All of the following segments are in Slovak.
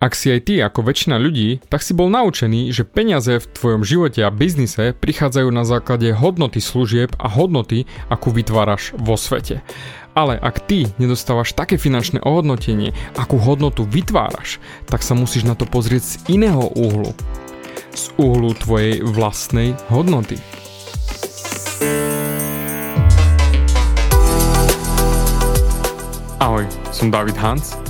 Ak si aj ty ako väčšina ľudí, tak si bol naučený, že peniaze v tvojom živote a biznise prichádzajú na základe hodnoty služieb a hodnoty, akú vytváraš vo svete. Ale ak ty nedostávaš také finančné ohodnotenie, akú hodnotu vytváraš, tak sa musíš na to pozrieť z iného úhlu. Z úhlu tvojej vlastnej hodnoty. Ahoj, som David Hans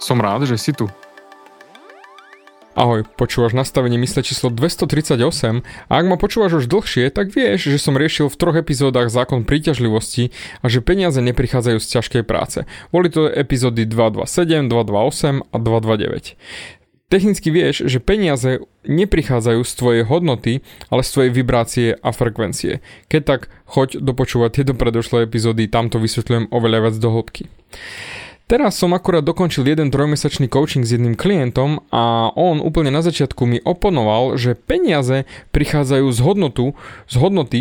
Som rád, že si tu. Ahoj, počúvaš nastavenie mysle číslo 238 a ak ma počúvaš už dlhšie, tak vieš, že som riešil v troch epizódach zákon príťažlivosti a že peniaze neprichádzajú z ťažkej práce. Boli to epizódy 227, 228 a 229. Technicky vieš, že peniaze neprichádzajú z tvojej hodnoty, ale z tvojej vibrácie a frekvencie. Keď tak, choď dopočúvať tieto predošlé epizódy, tam to vysvetľujem oveľa viac do hĺbky. Teraz som akurát dokončil jeden trojmesačný coaching s jedným klientom a on úplne na začiatku mi oponoval, že peniaze prichádzajú z hodnotu, z hodnoty,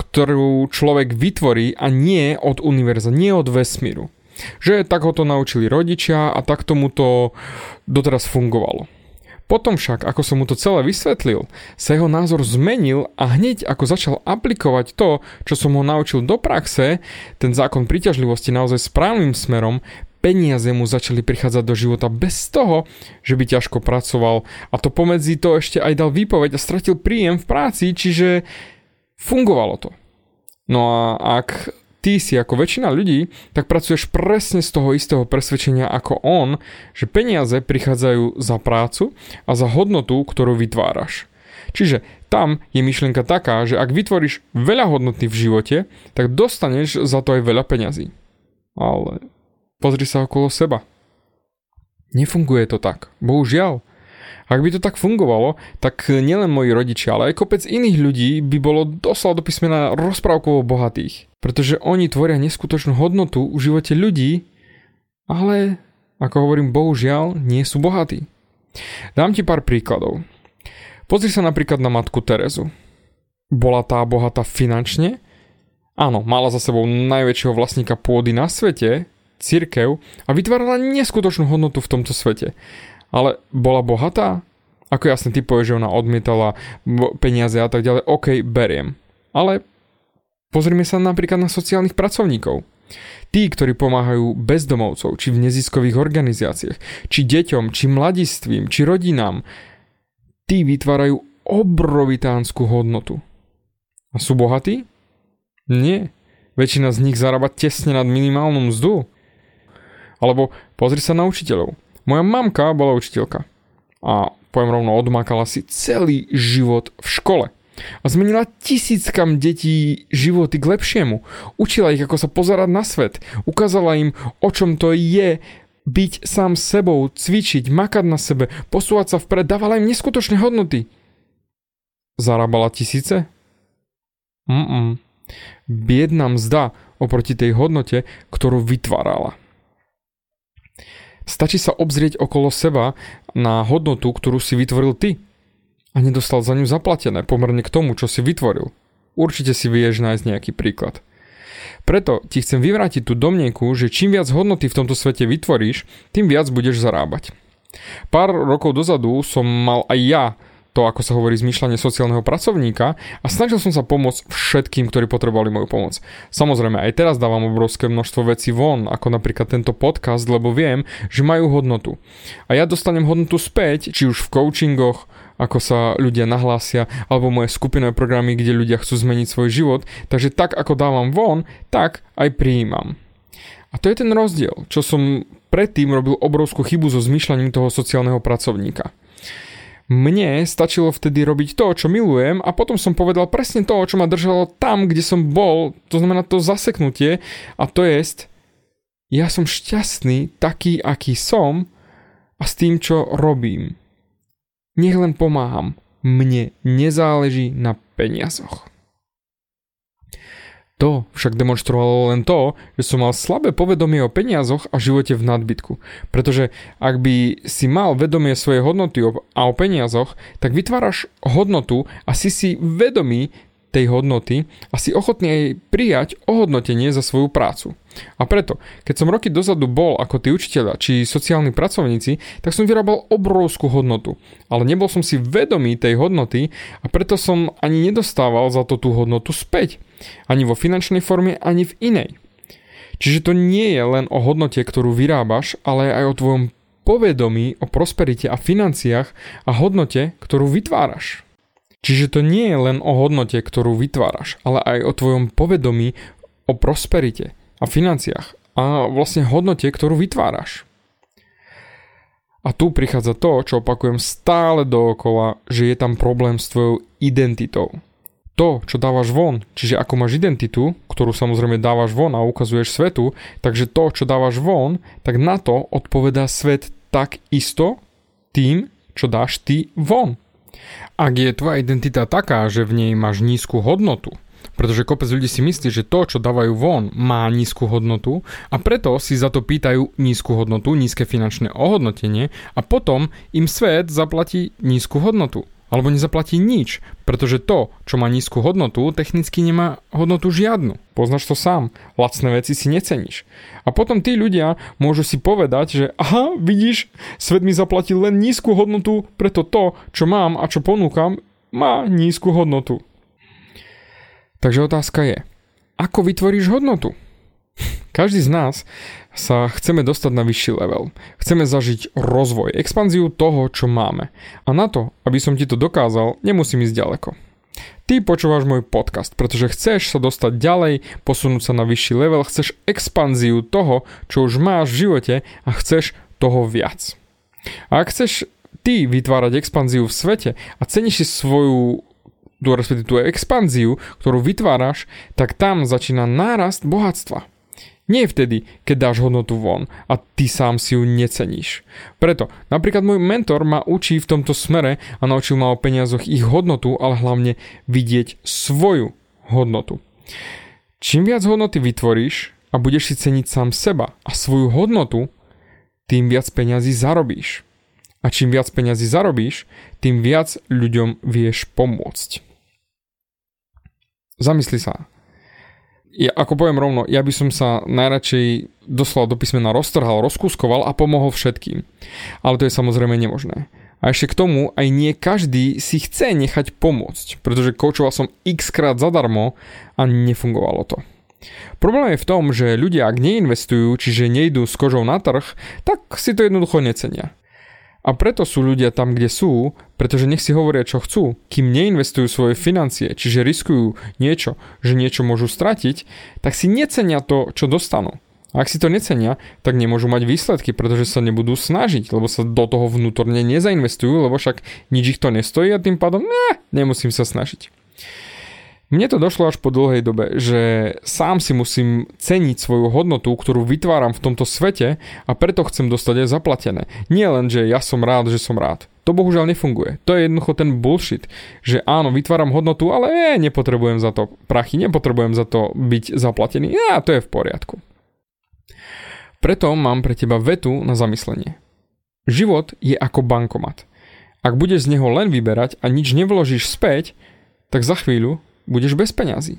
ktorú človek vytvorí a nie od univerza, nie od vesmíru. Že tak ho to naučili rodičia a tak tomu to doteraz fungovalo. Potom však, ako som mu to celé vysvetlil, sa jeho názor zmenil a hneď ako začal aplikovať to, čo som ho naučil do praxe, ten zákon príťažlivosti naozaj správnym smerom, peniaze mu začali prichádzať do života bez toho, že by ťažko pracoval a to pomedzi to ešte aj dal výpoveď a stratil príjem v práci, čiže fungovalo to. No a ak ty si ako väčšina ľudí, tak pracuješ presne z toho istého presvedčenia ako on, že peniaze prichádzajú za prácu a za hodnotu, ktorú vytváraš. Čiže tam je myšlienka taká, že ak vytvoríš veľa hodnoty v živote, tak dostaneš za to aj veľa peňazí. Ale Pozri sa okolo seba. Nefunguje to tak. Bohužiaľ. Ak by to tak fungovalo, tak nielen moji rodičia, ale aj kopec iných ľudí by bolo doslova do písmena rozprávkovo bohatých. Pretože oni tvoria neskutočnú hodnotu v živote ľudí, ale, ako hovorím, bohužiaľ, nie sú bohatí. Dám ti pár príkladov. Pozri sa napríklad na matku Terezu. Bola tá bohatá finančne? Áno, mala za sebou najväčšieho vlastníka pôdy na svete, církev a vytvárala neskutočnú hodnotu v tomto svete. Ale bola bohatá? Ako jasne ty povieš, že ona odmietala peniaze a tak ďalej, OK, beriem. Ale pozrime sa napríklad na sociálnych pracovníkov. Tí, ktorí pomáhajú bezdomovcov, či v neziskových organizáciách, či deťom, či mladistvím, či rodinám, tí vytvárajú obrovitánsku hodnotu. A sú bohatí? Nie. Väčšina z nich zarába tesne nad minimálnu mzdu. Alebo pozri sa na učiteľov. Moja mamka bola učiteľka a poviem rovno, odmakala si celý život v škole a zmenila tisíckam detí životy k lepšiemu. Učila ich, ako sa pozerať na svet. Ukázala im, o čom to je byť sám sebou, cvičiť, makať na sebe, posúvať sa vpred, dávala im neskutočné hodnoty. Zarábala tisíce? Mm-mm. Biedna mzda oproti tej hodnote, ktorú vytvárala. Stačí sa obzrieť okolo seba na hodnotu, ktorú si vytvoril ty a nedostal za ňu zaplatené pomerne k tomu, čo si vytvoril. Určite si vieš nájsť nejaký príklad. Preto ti chcem vyvrátiť tú domnienku, že čím viac hodnoty v tomto svete vytvoríš, tým viac budeš zarábať. Pár rokov dozadu som mal aj ja to, ako sa hovorí, zmýšľanie sociálneho pracovníka a snažil som sa pomôcť všetkým, ktorí potrebovali moju pomoc. Samozrejme, aj teraz dávam obrovské množstvo vecí von, ako napríklad tento podcast, lebo viem, že majú hodnotu. A ja dostanem hodnotu späť, či už v coachingoch, ako sa ľudia nahlásia, alebo moje skupinové programy, kde ľudia chcú zmeniť svoj život. Takže tak, ako dávam von, tak aj prijímam. A to je ten rozdiel, čo som predtým robil obrovskú chybu so zmýšľaním toho sociálneho pracovníka. Mne stačilo vtedy robiť to, čo milujem a potom som povedal presne to, čo ma držalo tam, kde som bol, to znamená to zaseknutie a to jest, ja som šťastný taký, aký som a s tým, čo robím. Nech len pomáham. Mne nezáleží na peniazoch. To však demonstrovalo len to, že som mal slabé povedomie o peniazoch a živote v nadbytku. Pretože ak by si mal vedomie svojej hodnoty a o peniazoch, tak vytváraš hodnotu a si si vedomý tej hodnoty a si ochotný aj prijať ohodnotenie za svoju prácu. A preto, keď som roky dozadu bol ako tí učiteľa či sociálni pracovníci, tak som vyrábal obrovskú hodnotu. Ale nebol som si vedomý tej hodnoty a preto som ani nedostával za to tú hodnotu späť. Ani vo finančnej forme, ani v inej. Čiže to nie je len o hodnote, ktorú vyrábaš, ale aj o tvojom povedomí, o prosperite a financiách a hodnote, ktorú vytváraš. Čiže to nie je len o hodnote, ktorú vytváraš, ale aj o tvojom povedomí, o prosperite a financiách a vlastne hodnote, ktorú vytváraš. A tu prichádza to, čo opakujem stále dookola, že je tam problém s tvojou identitou. To, čo dávaš von, čiže ako máš identitu, ktorú samozrejme dávaš von a ukazuješ svetu, takže to, čo dávaš von, tak na to odpovedá svet tak isto tým, čo dáš ty von. Ak je tvoja identita taká, že v nej máš nízku hodnotu, pretože kopec ľudí si myslí, že to, čo dávajú von, má nízku hodnotu a preto si za to pýtajú nízku hodnotu, nízke finančné ohodnotenie a potom im svet zaplatí nízku hodnotu alebo nezaplatí nič, pretože to, čo má nízku hodnotu, technicky nemá hodnotu žiadnu. Poznáš to sám, lacné veci si neceníš. A potom tí ľudia môžu si povedať, že aha, vidíš, svet mi zaplatil len nízku hodnotu, preto to, čo mám a čo ponúkam, má nízku hodnotu. Takže otázka je, ako vytvoríš hodnotu? Každý z nás sa chceme dostať na vyšší level. Chceme zažiť rozvoj, expanziu toho, čo máme. A na to, aby som ti to dokázal, nemusím ísť ďaleko. Ty počúvaš môj podcast, pretože chceš sa dostať ďalej, posunúť sa na vyšší level, chceš expanziu toho, čo už máš v živote a chceš toho viac. A ak chceš ty vytvárať expanziu v svete a ceníš si svoju tú, tú expanziu, ktorú vytváraš, tak tam začína nárast bohatstva. Nie vtedy, keď dáš hodnotu von a ty sám si ju neceníš. Preto napríklad môj mentor ma učí v tomto smere a naučil ma o peniazoch ich hodnotu, ale hlavne vidieť svoju hodnotu. Čím viac hodnoty vytvoríš a budeš si ceniť sám seba a svoju hodnotu, tým viac peňazí zarobíš. A čím viac peňazí zarobíš, tým viac ľuďom vieš pomôcť. Zamysli sa, ja, ako poviem rovno, ja by som sa najradšej doslova do písmena roztrhal, rozkúskoval a pomohol všetkým. Ale to je samozrejme nemožné. A ešte k tomu aj nie každý si chce nechať pomôcť, pretože koučoval som x krát zadarmo a nefungovalo to. Problém je v tom, že ľudia ak neinvestujú, čiže nejdú s kožou na trh, tak si to jednoducho necenia. A preto sú ľudia tam, kde sú, pretože nech si hovoria, čo chcú, kým neinvestujú svoje financie, čiže riskujú niečo, že niečo môžu stratiť, tak si necenia to, čo dostanú. A ak si to necenia, tak nemôžu mať výsledky, pretože sa nebudú snažiť, lebo sa do toho vnútorne nezainvestujú, lebo však nič ich to nestojí a tým pádom ne, nemusím sa snažiť. Mne to došlo až po dlhej dobe, že sám si musím ceniť svoju hodnotu, ktorú vytváram v tomto svete a preto chcem dostať aj zaplatené. Nie len, že ja som rád, že som rád. To bohužiaľ nefunguje. To je jednoducho ten bullshit, že áno, vytváram hodnotu, ale nie, nepotrebujem za to prachy, nepotrebujem za to byť zaplatený. Ja, to je v poriadku. Preto mám pre teba vetu na zamyslenie. Život je ako bankomat. Ak budeš z neho len vyberať a nič nevložíš späť, tak za chvíľu budeš bez peňazí.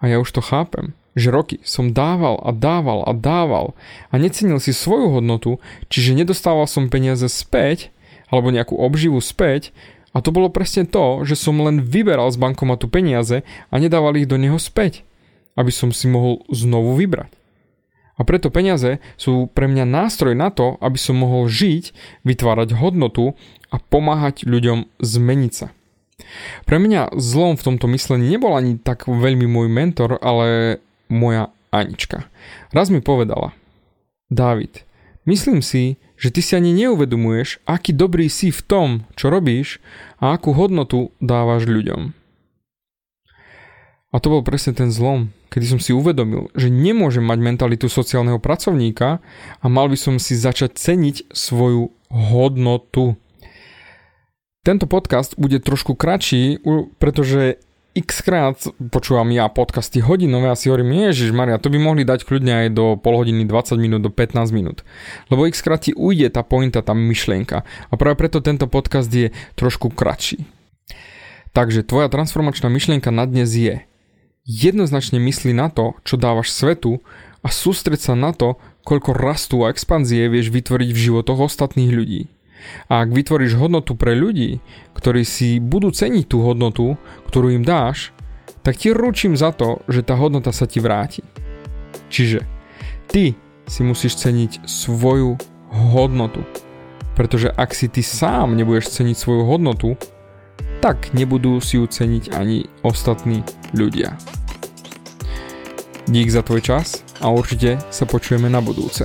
A ja už to chápem, že roky som dával a dával a dával a necenil si svoju hodnotu, čiže nedostával som peniaze späť alebo nejakú obživu späť a to bolo presne to, že som len vyberal z bankomatu peniaze a nedával ich do neho späť, aby som si mohol znovu vybrať. A preto peniaze sú pre mňa nástroj na to, aby som mohol žiť, vytvárať hodnotu a pomáhať ľuďom zmeniť sa. Pre mňa zlom v tomto myslení nebol ani tak veľmi môj mentor, ale moja Anička. Raz mi povedala, David, myslím si, že ty si ani neuvedomuješ, aký dobrý si v tom, čo robíš a akú hodnotu dávaš ľuďom. A to bol presne ten zlom, kedy som si uvedomil, že nemôžem mať mentalitu sociálneho pracovníka a mal by som si začať ceniť svoju hodnotu. Tento podcast bude trošku kratší, pretože x krát počúvam ja podcasty hodinové a si hovorím, Ježiš Maria, to by mohli dať kľudne aj do pol hodiny, 20 minút, do 15 minút. Lebo x krát ti ujde tá pointa, tá myšlienka. A práve preto tento podcast je trošku kratší. Takže tvoja transformačná myšlienka na dnes je jednoznačne mysli na to, čo dávaš svetu a sústreď sa na to, koľko rastu a expanzie vieš vytvoriť v životoch ostatných ľudí. A ak vytvoríš hodnotu pre ľudí, ktorí si budú ceniť tú hodnotu, ktorú im dáš, tak ti ručím za to, že tá hodnota sa ti vráti. Čiže ty si musíš ceniť svoju hodnotu. Pretože ak si ty sám nebudeš ceniť svoju hodnotu, tak nebudú si ju ceniť ani ostatní ľudia. Dík za tvoj čas a určite sa počujeme na budúce.